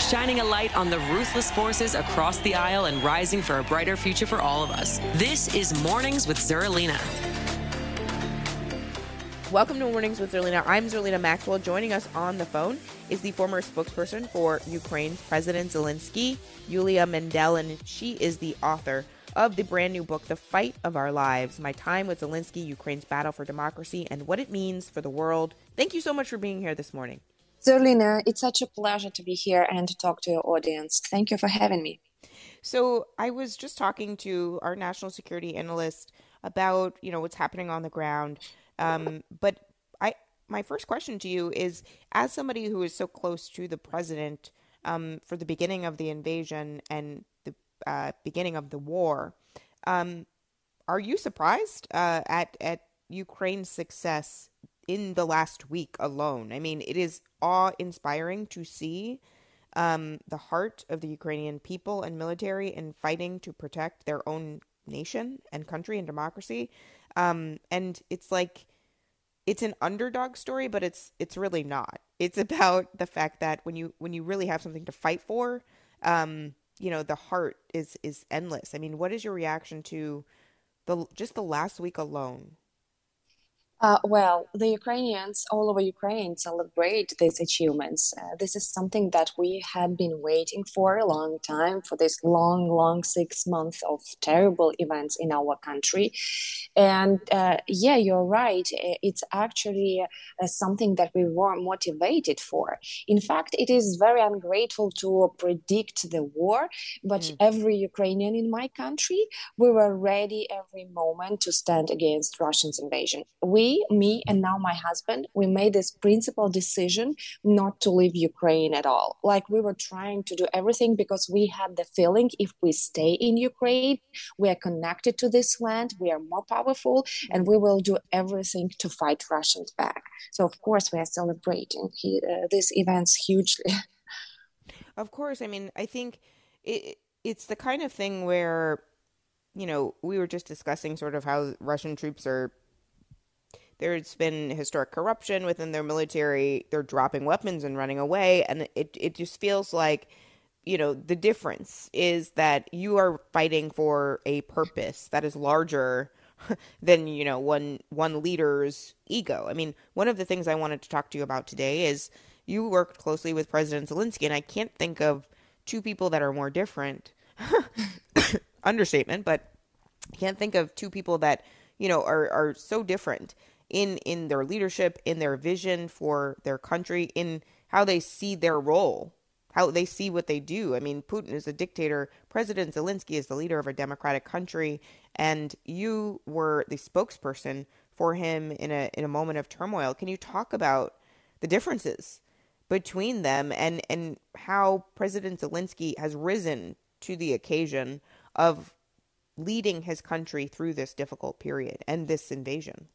shining a light on the ruthless forces across the aisle and rising for a brighter future for all of us. This is Mornings with Zerlina. Welcome to Mornings with Zerlina. I'm Zerlina Maxwell. Joining us on the phone is the former spokesperson for Ukraine President Zelensky, Yulia Mendel, and she is the author of the brand new book, The Fight of Our Lives My Time with Zelensky, Ukraine's Battle for Democracy, and What It Means for the World. Thank you so much for being here this morning. Zerlina, it's such a pleasure to be here and to talk to your audience. Thank you for having me. So, I was just talking to our national security analyst about, you know, what's happening on the ground. Um, but I my first question to you is as somebody who is so close to the president um, for the beginning of the invasion and the uh, beginning of the war, um, are you surprised uh, at at Ukraine's success in the last week alone. I mean, it is awe inspiring to see um, the heart of the Ukrainian people and military in fighting to protect their own nation and country and democracy. Um, and it's like it's an underdog story, but it's it's really not. It's about the fact that when you when you really have something to fight for, um, you know, the heart is is endless. I mean, what is your reaction to the just the last week alone? Uh, well, the Ukrainians all over Ukraine celebrate these achievements. Uh, this is something that we had been waiting for a long time, for this long, long six months of terrible events in our country. And uh, yeah, you're right. It's actually uh, something that we were motivated for. In fact, it is very ungrateful to predict the war, but mm. every Ukrainian in my country, we were ready every moment to stand against Russia's invasion. We me, and now my husband, we made this principal decision not to leave Ukraine at all. Like we were trying to do everything because we had the feeling if we stay in Ukraine, we are connected to this land, we are more powerful, and we will do everything to fight Russians back. So, of course, we are celebrating he, uh, these events hugely. Of course. I mean, I think it, it's the kind of thing where you know, we were just discussing sort of how Russian troops are there's been historic corruption within their military. They're dropping weapons and running away. And it, it just feels like, you know, the difference is that you are fighting for a purpose that is larger than, you know, one one leader's ego. I mean, one of the things I wanted to talk to you about today is you worked closely with President Zelensky, and I can't think of two people that are more different. Understatement, but I can't think of two people that, you know, are, are so different in in their leadership, in their vision for their country, in how they see their role, how they see what they do. I mean, Putin is a dictator. President Zelensky is the leader of a democratic country, and you were the spokesperson for him in a in a moment of turmoil. Can you talk about the differences between them and and how President Zelensky has risen to the occasion of leading his country through this difficult period and this invasion?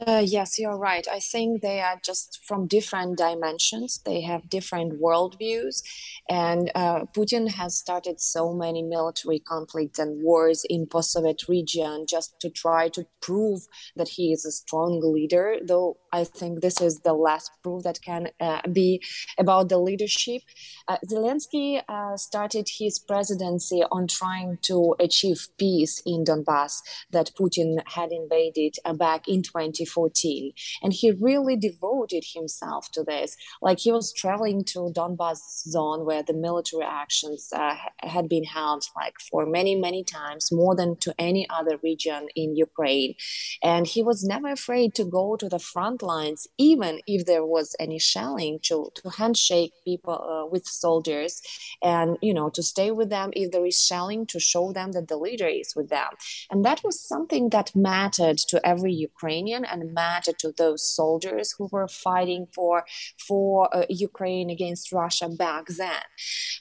Uh, yes, you're right. I think they are just from different dimensions. They have different worldviews. And uh, Putin has started so many military conflicts and wars in post Soviet region just to try to prove that he is a strong leader, though I think this is the last proof that can uh, be about the leadership. Uh, Zelensky uh, started his presidency on trying to achieve peace in Donbass that Putin had invaded back in 2014 2014. And he really devoted himself to this. Like he was traveling to Donbass zone where the military actions uh, had been held like for many, many times, more than to any other region in Ukraine. And he was never afraid to go to the front lines, even if there was any shelling, to, to handshake people uh, with soldiers and, you know, to stay with them if there is shelling, to show them that the leader is with them. And that was something that mattered to every Ukrainian and to those soldiers who were fighting for, for uh, Ukraine against Russia back then.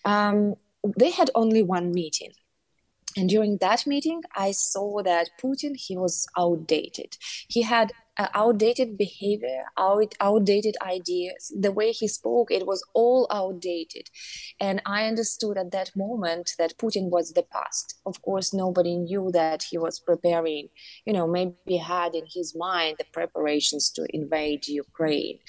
Um, they had only one meeting and during that meeting i saw that putin he was outdated he had uh, outdated behavior, out, outdated ideas. The way he spoke, it was all outdated. And I understood at that moment that Putin was the past. Of course, nobody knew that he was preparing, you know, maybe had in his mind the preparations to invade Ukraine.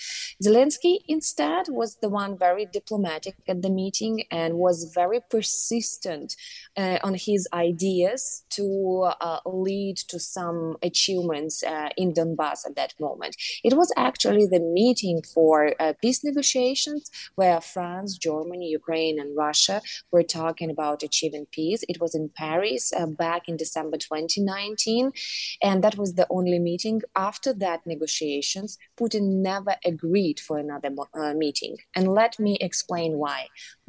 Zelensky, instead, was the one very diplomatic at the meeting and was very persistent uh, on his ideas to uh, lead to some achievements uh, in Donbass us at that moment. It was actually the meeting for uh, peace negotiations where France, Germany, Ukraine, and Russia were talking about achieving peace. It was in Paris uh, back in December 2019, and that was the only meeting. After that negotiations, Putin never agreed for another uh, meeting. And let me explain why.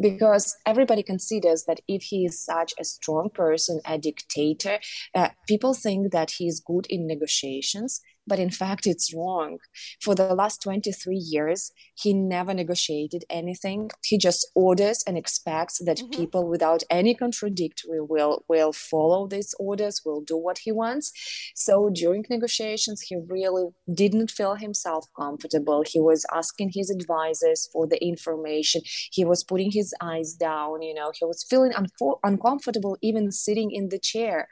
Because everybody considers that if he is such a strong person, a dictator, uh, people think that he is good in negotiations but in fact it's wrong. For the last 23 years he never negotiated anything. He just orders and expects that mm-hmm. people without any contradictory will will follow these orders will do what he wants. So during negotiations he really didn't feel himself comfortable. He was asking his advisors for the information. He was putting his eyes down you know. He was feeling unfo- uncomfortable even sitting in the chair.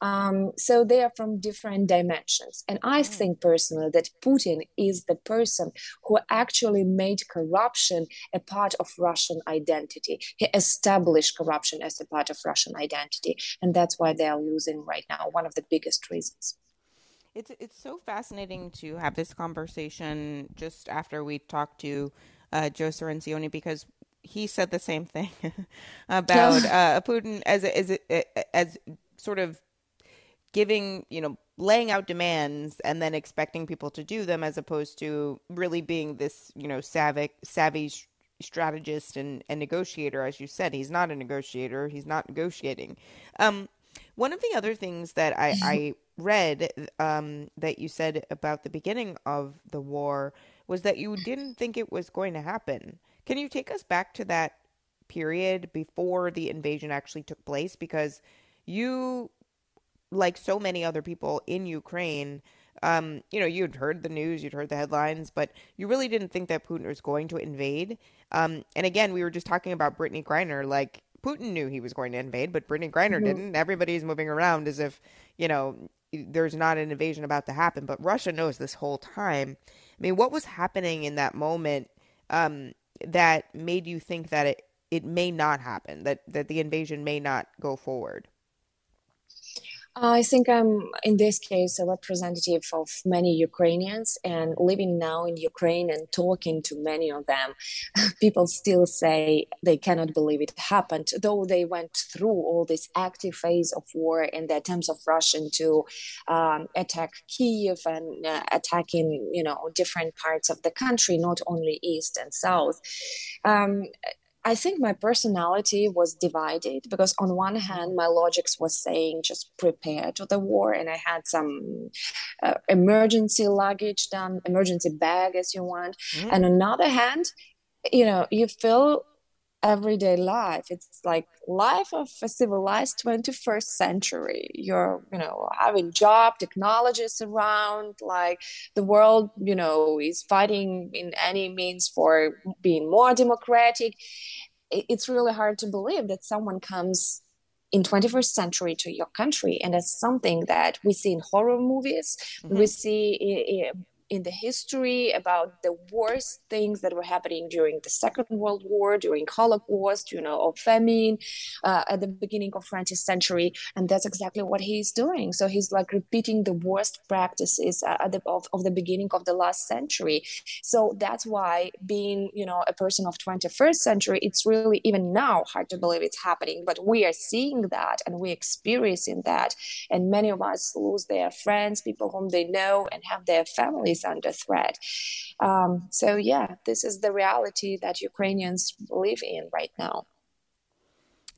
Um, so they are from different dimensions. And i think personally that Putin is the person who actually made corruption a part of Russian identity. He established corruption as a part of Russian identity. And that's why they are losing right now, one of the biggest reasons. It's, it's so fascinating to have this conversation just after we talked to uh, Joe Cirincione because he said the same thing about uh, Putin as as as sort of giving you know laying out demands and then expecting people to do them as opposed to really being this you know savvy savvy strategist and, and negotiator as you said. He's not a negotiator. He's not negotiating. Um, one of the other things that i, I read um, that you said about the beginning of the war was that you didn't think it was going to happen. Can you take us back to that period before the invasion actually took place? Because you like so many other people in Ukraine, um, you know, you'd heard the news, you'd heard the headlines, but you really didn't think that Putin was going to invade. Um, and again, we were just talking about Brittney Griner. Like Putin knew he was going to invade, but Brittney Griner mm-hmm. didn't. Everybody's moving around as if you know there's not an invasion about to happen. But Russia knows this whole time. I mean, what was happening in that moment um, that made you think that it it may not happen, that that the invasion may not go forward? I think I'm in this case a representative of many Ukrainians and living now in Ukraine and talking to many of them. People still say they cannot believe it happened, though they went through all this active phase of war and the attempts of Russian to um, attack Kiev and uh, attacking, you know, different parts of the country, not only east and south. Um, I think my personality was divided because on one hand, my logics was saying just prepare to the war, and I had some uh, emergency luggage done, emergency bag as you want. Mm-hmm. And on the other hand, you know, you feel everyday life. It's like life of a civilized 21st century. You're, you know, having job, technologies around, like the world, you know, is fighting in any means for being more democratic. It's really hard to believe that someone comes in 21st century to your country and it's something that we see in horror movies mm-hmm. we see in the history about the worst things that were happening during the Second World War, during Holocaust, you know, or famine uh, at the beginning of 20th century, and that's exactly what he's doing. So he's like repeating the worst practices uh, the, of, of the beginning of the last century. So that's why being, you know, a person of 21st century, it's really even now hard to believe it's happening, but we are seeing that and we're experiencing that, and many of us lose their friends, people whom they know, and have their families under threat. Um, so yeah, this is the reality that Ukrainians live in right now.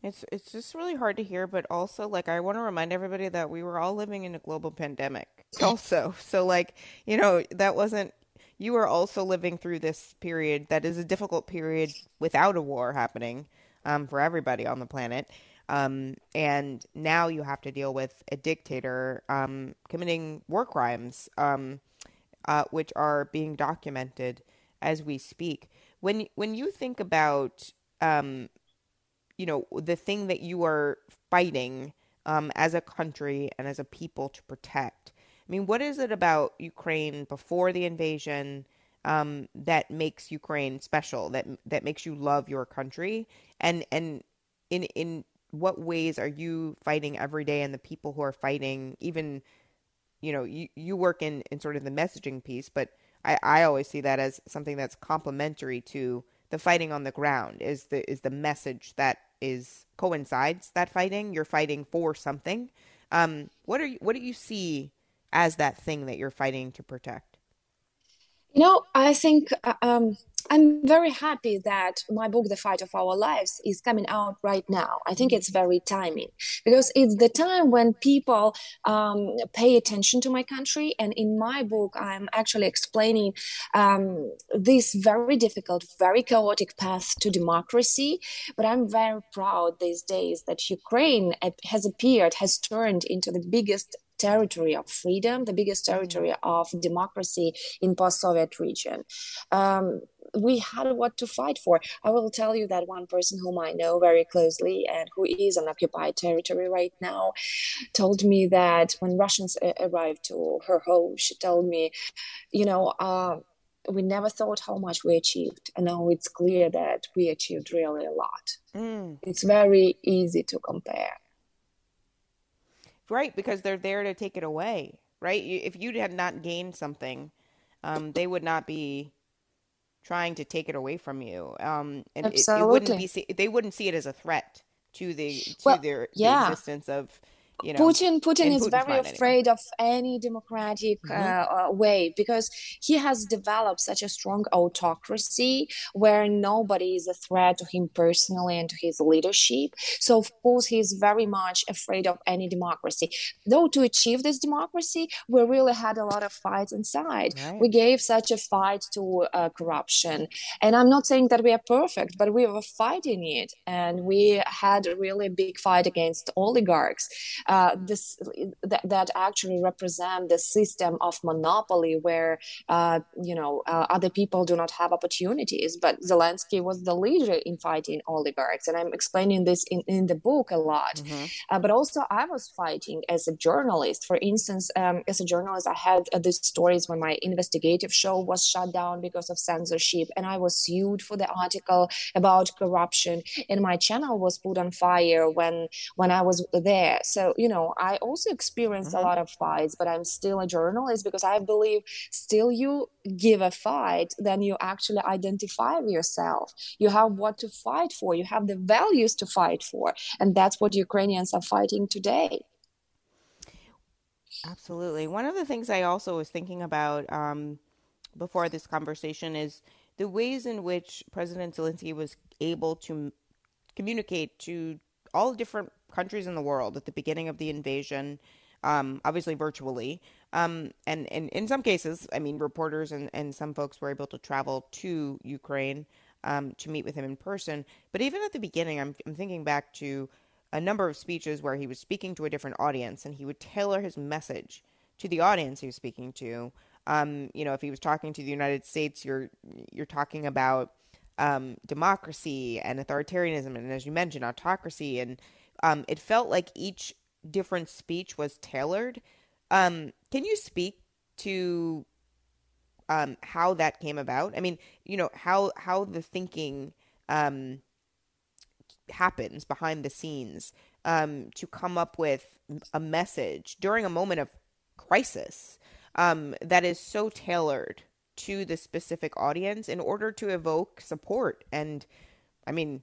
It's it's just really hard to hear, but also like I want to remind everybody that we were all living in a global pandemic also. so like, you know, that wasn't you are also living through this period that is a difficult period without a war happening um, for everybody on the planet. Um, and now you have to deal with a dictator um, committing war crimes, um, uh, which are being documented as we speak. When when you think about um, you know the thing that you are fighting um, as a country and as a people to protect. I mean, what is it about Ukraine before the invasion um, that makes Ukraine special? That that makes you love your country? And and in in what ways are you fighting every day? And the people who are fighting, even you know, you you work in in sort of the messaging piece, but I I always see that as something that's complementary to the fighting on the ground is the is the message that is coincides that fighting. You're fighting for something. Um, what are you, what do you see as that thing that you're fighting to protect? You know, I think uh, um, I'm very happy that my book, The Fight of Our Lives, is coming out right now. I think it's very timing because it's the time when people um, pay attention to my country. And in my book, I'm actually explaining um, this very difficult, very chaotic path to democracy. But I'm very proud these days that Ukraine has appeared, has turned into the biggest territory of freedom, the biggest mm-hmm. territory of democracy in post-Soviet region. Um, we had what to fight for. I will tell you that one person whom I know very closely and who is on occupied territory right now told me that when Russians arrived to her home, she told me, you know, uh, we never thought how much we achieved. And now it's clear that we achieved really a lot. Mm. It's very easy to compare. Right, because they're there to take it away, right? If you had not gained something, um, they would not be trying to take it away from you. Um, and it, it, wouldn't be they wouldn't see it as a threat to the to well, their yeah. the existence of you know, Putin Putin is very afraid of any democratic mm-hmm. uh, uh, way because he has developed such a strong autocracy where nobody is a threat to him personally and to his leadership. So of course he's very much afraid of any democracy. Though to achieve this democracy, we really had a lot of fights inside. Right. We gave such a fight to uh, corruption, and I'm not saying that we are perfect, but we were fighting it, and we had a really big fight against oligarchs uh, this that, that actually represent the system of monopoly where uh, you know uh, other people do not have opportunities but zelensky was the leader in fighting oligarchs. And i'm explaining this in, in the book a lot. Mm-hmm. Uh, but also i was fighting as a journalist. For instance um, as a journalist i had uh, these stories when my investigative show was shut down because of censorship and i was sued for the article about corruption and my channel was put on fire when when i was there. So you know i also experienced mm-hmm. a lot of fights but i'm still a journalist because i believe still you give a fight then you actually identify yourself. You have what to fight for. You have the values to fight for and that's what ukrainians are fighting today. Absolutely. One of the things i also was thinking about um, before this conversation is the ways in which president zelensky was able to communicate to all different countries in the world at the beginning of the invasion, um, obviously virtually. Um, and, and in some cases, I mean, reporters and, and some folks were able to travel to Ukraine um, to meet with him in person. But even at the beginning, I'm, I'm thinking back to a number of speeches where he was speaking to a different audience and he would tailor his message to the audience he was speaking to. Um, you know, if he was talking to the United States, you're you're talking about um, democracy and authoritarianism, and as you mentioned, autocracy, and um, it felt like each different speech was tailored. Um, can you speak to um, how that came about. I mean, you know how how the thinking um, happens behind the scenes um, to come up with a message during a moment of crisis um, that is so tailored to the specific audience in order to evoke support and, I mean,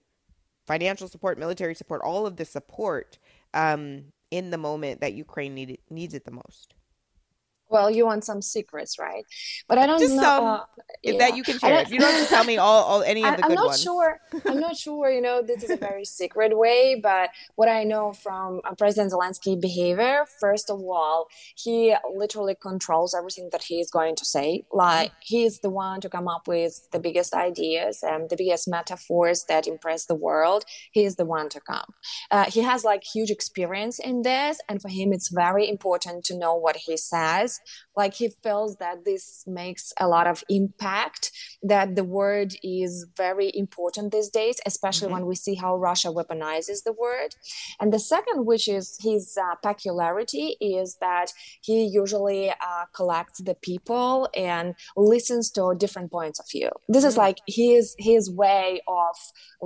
financial support, military support, all of the support um, in the moment that Ukraine need, needs it the most. Well, you want some secrets, right? But I don't Just know some uh, if yeah. that you can share. You don't have to tell me all, all any of the I, good am not ones. sure. I'm not sure. You know, this is a very secret way, but what I know from uh, President Zelensky behavior, first of all, he literally controls everything that he is going to say. Like he is the one to come up with the biggest ideas and the biggest metaphors that impress the world. He is the one to come. Uh, he has like huge experience in this, and for him, it's very important to know what he says like he feels that this makes a lot of impact that the word is very important these days especially Mhm. when we see how russia weaponizes the word and the second which is his uh, peculiarity is that he usually uh, collects the people and listens to different points of view this is Mm. like his his way of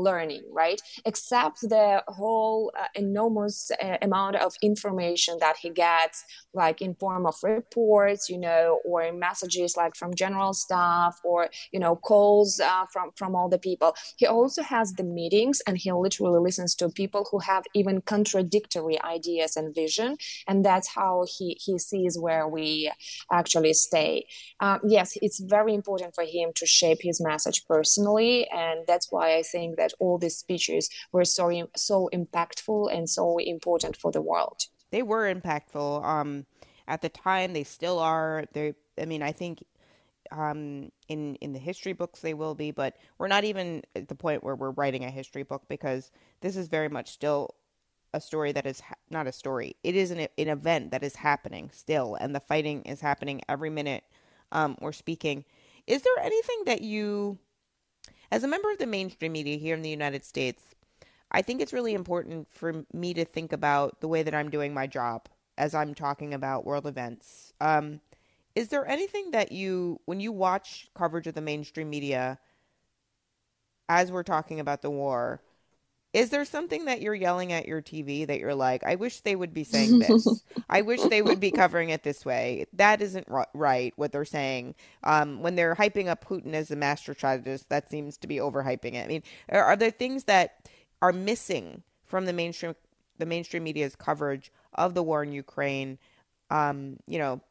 learning right except the whole uh, enormous uh, amount of information that he gets like in form of reports you know or messages like from general staff or you know calls uh, from from all the people. He also has the meetings and he literally listens to people who have even contradictory ideas and vision and that's how he he sees where we actually stay. Um, yes it's very important for him to shape his message personally and that's why i think that all these speeches were so so impactful and so important for the world. They were impactful um at the time they still are. They i mean i think um in in the history books they will be but we're not even at the point where we're writing a history book because this is very much still a story that is ha- not a story. It is an, an event that is happening still and the fighting is happening every minute um we're speaking. Is there anything that you as a member of the mainstream media here in the united states I think it's really important for me to think about the way that I'm doing my job as I'm talking about world events. Um, is there anything that you, when you watch coverage of the mainstream media, as we're talking about the war, is there something that you're yelling at your TV that you're like, I wish they would be saying this. I wish they would be covering it this way. That isn't ri- right, what they're saying. Um, when they're hyping up Putin as a master strategist, that seems to be overhyping it. I mean, are, are there things that are missing from the mainstream the mainstream media's coverage of the war in Ukraine? Um, you know,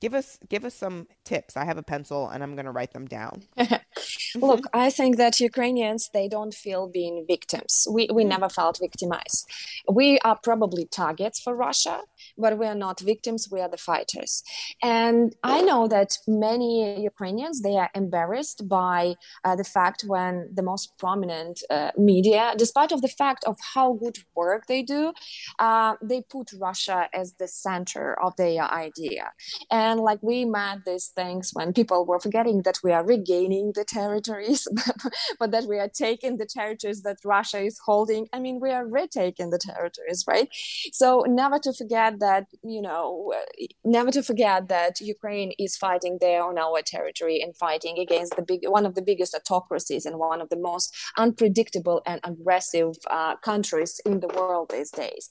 give us give us some tips. I have a pencil and I'm going to write them down. Look, I think that Ukrainians they don't feel being victims. We we never felt victimized. We are probably targets for Russia, but we are not victims. We are the fighters. And I know that many Ukrainians they are embarrassed by uh, the fact when the most prominent uh, media, despite of the fact of how good work they do, uh, they put Russia as the center of their idea. And like we met these things when people were forgetting that we are regaining the territories, but that we are taking the territories that Russia is holding. I mean, we are retaking the territories, right? So never to forget that, you know, never to forget that Ukraine is fighting there on our territory and fighting against the big one of the biggest autocracies and one of the most unpredictable and aggressive uh, countries in the world these days.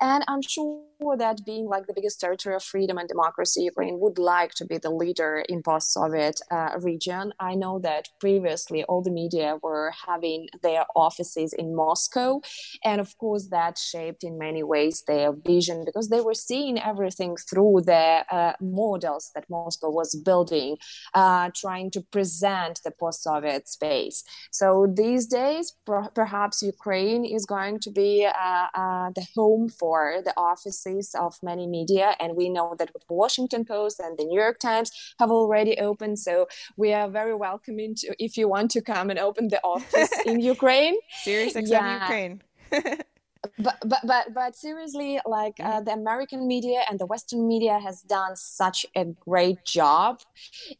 And I'm sure that being like the biggest territory of freedom and democracy, Ukraine would like to be the leader in post-Soviet uh, region. I know that previously all the media were having their offices in Moscow, and of course that shaped in many ways their vision because they were seeing everything through the uh, models that Moscow was building, uh, trying to present the post-Soviet space. So these days, per- perhaps Ukraine is going to be uh, uh, the home for the offices of many media, and we know that the Washington Post and the New York Times have already opened. So we are very welcoming to if you want to come and open the office in Ukraine. Serious Yeah. Ukraine. but but but but seriously like uh, the american media and the western media has done such a great job.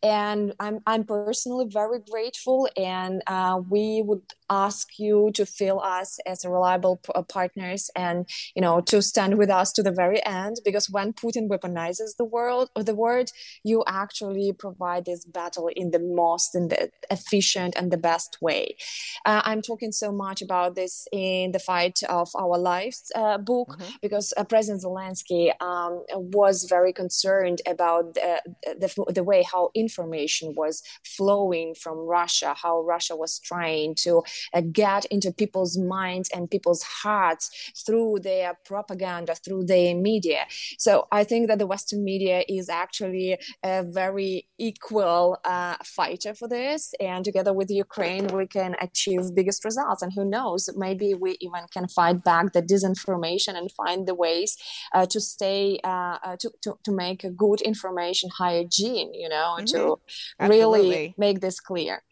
And i'm i'm personally very grateful and uh, we would ask you to feel us as reliable p- uh, partners and you know to stand with us to the very end because when putin weaponizes the world or the word you actually provide this battle in the most in the efficient and the best way uh, i'm talking so much about this in the fight of our lives uh, book mm-hmm. because uh, president zelensky um, was very concerned about the, the, the way how information was flowing from russia how russia was trying to uh, get into people's minds and people's hearts through their propaganda, through their media. So I think that the Western media is actually a very equal uh, fighter for this. And together with Ukraine, we can achieve biggest results. And who knows, maybe we even can fight back the disinformation and find the ways uh, to stay, uh, uh to, to, to make a good information hygiene, you know, mm-hmm. to Absolutely. really make this clear.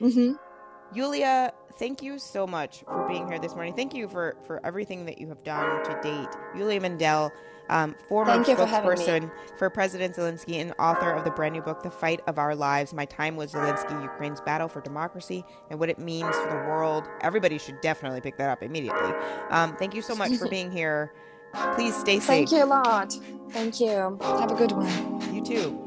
Mm-hmm. Yulia, thank you so much for being here this morning. Thank you for for everything that you have done to date. Yulia Mendel, um, former spokesperson for, for, President Zelensky and author of the brand new book, The Fight of Our Lives My Time with Zelensky, Ukraine's Battle for Democracy, and what it means for the world. Everybody should definitely pick that up immediately. Um, thank you so much for being here. Please stay safe. Thank you a lot. Thank you. Have a good one. You too.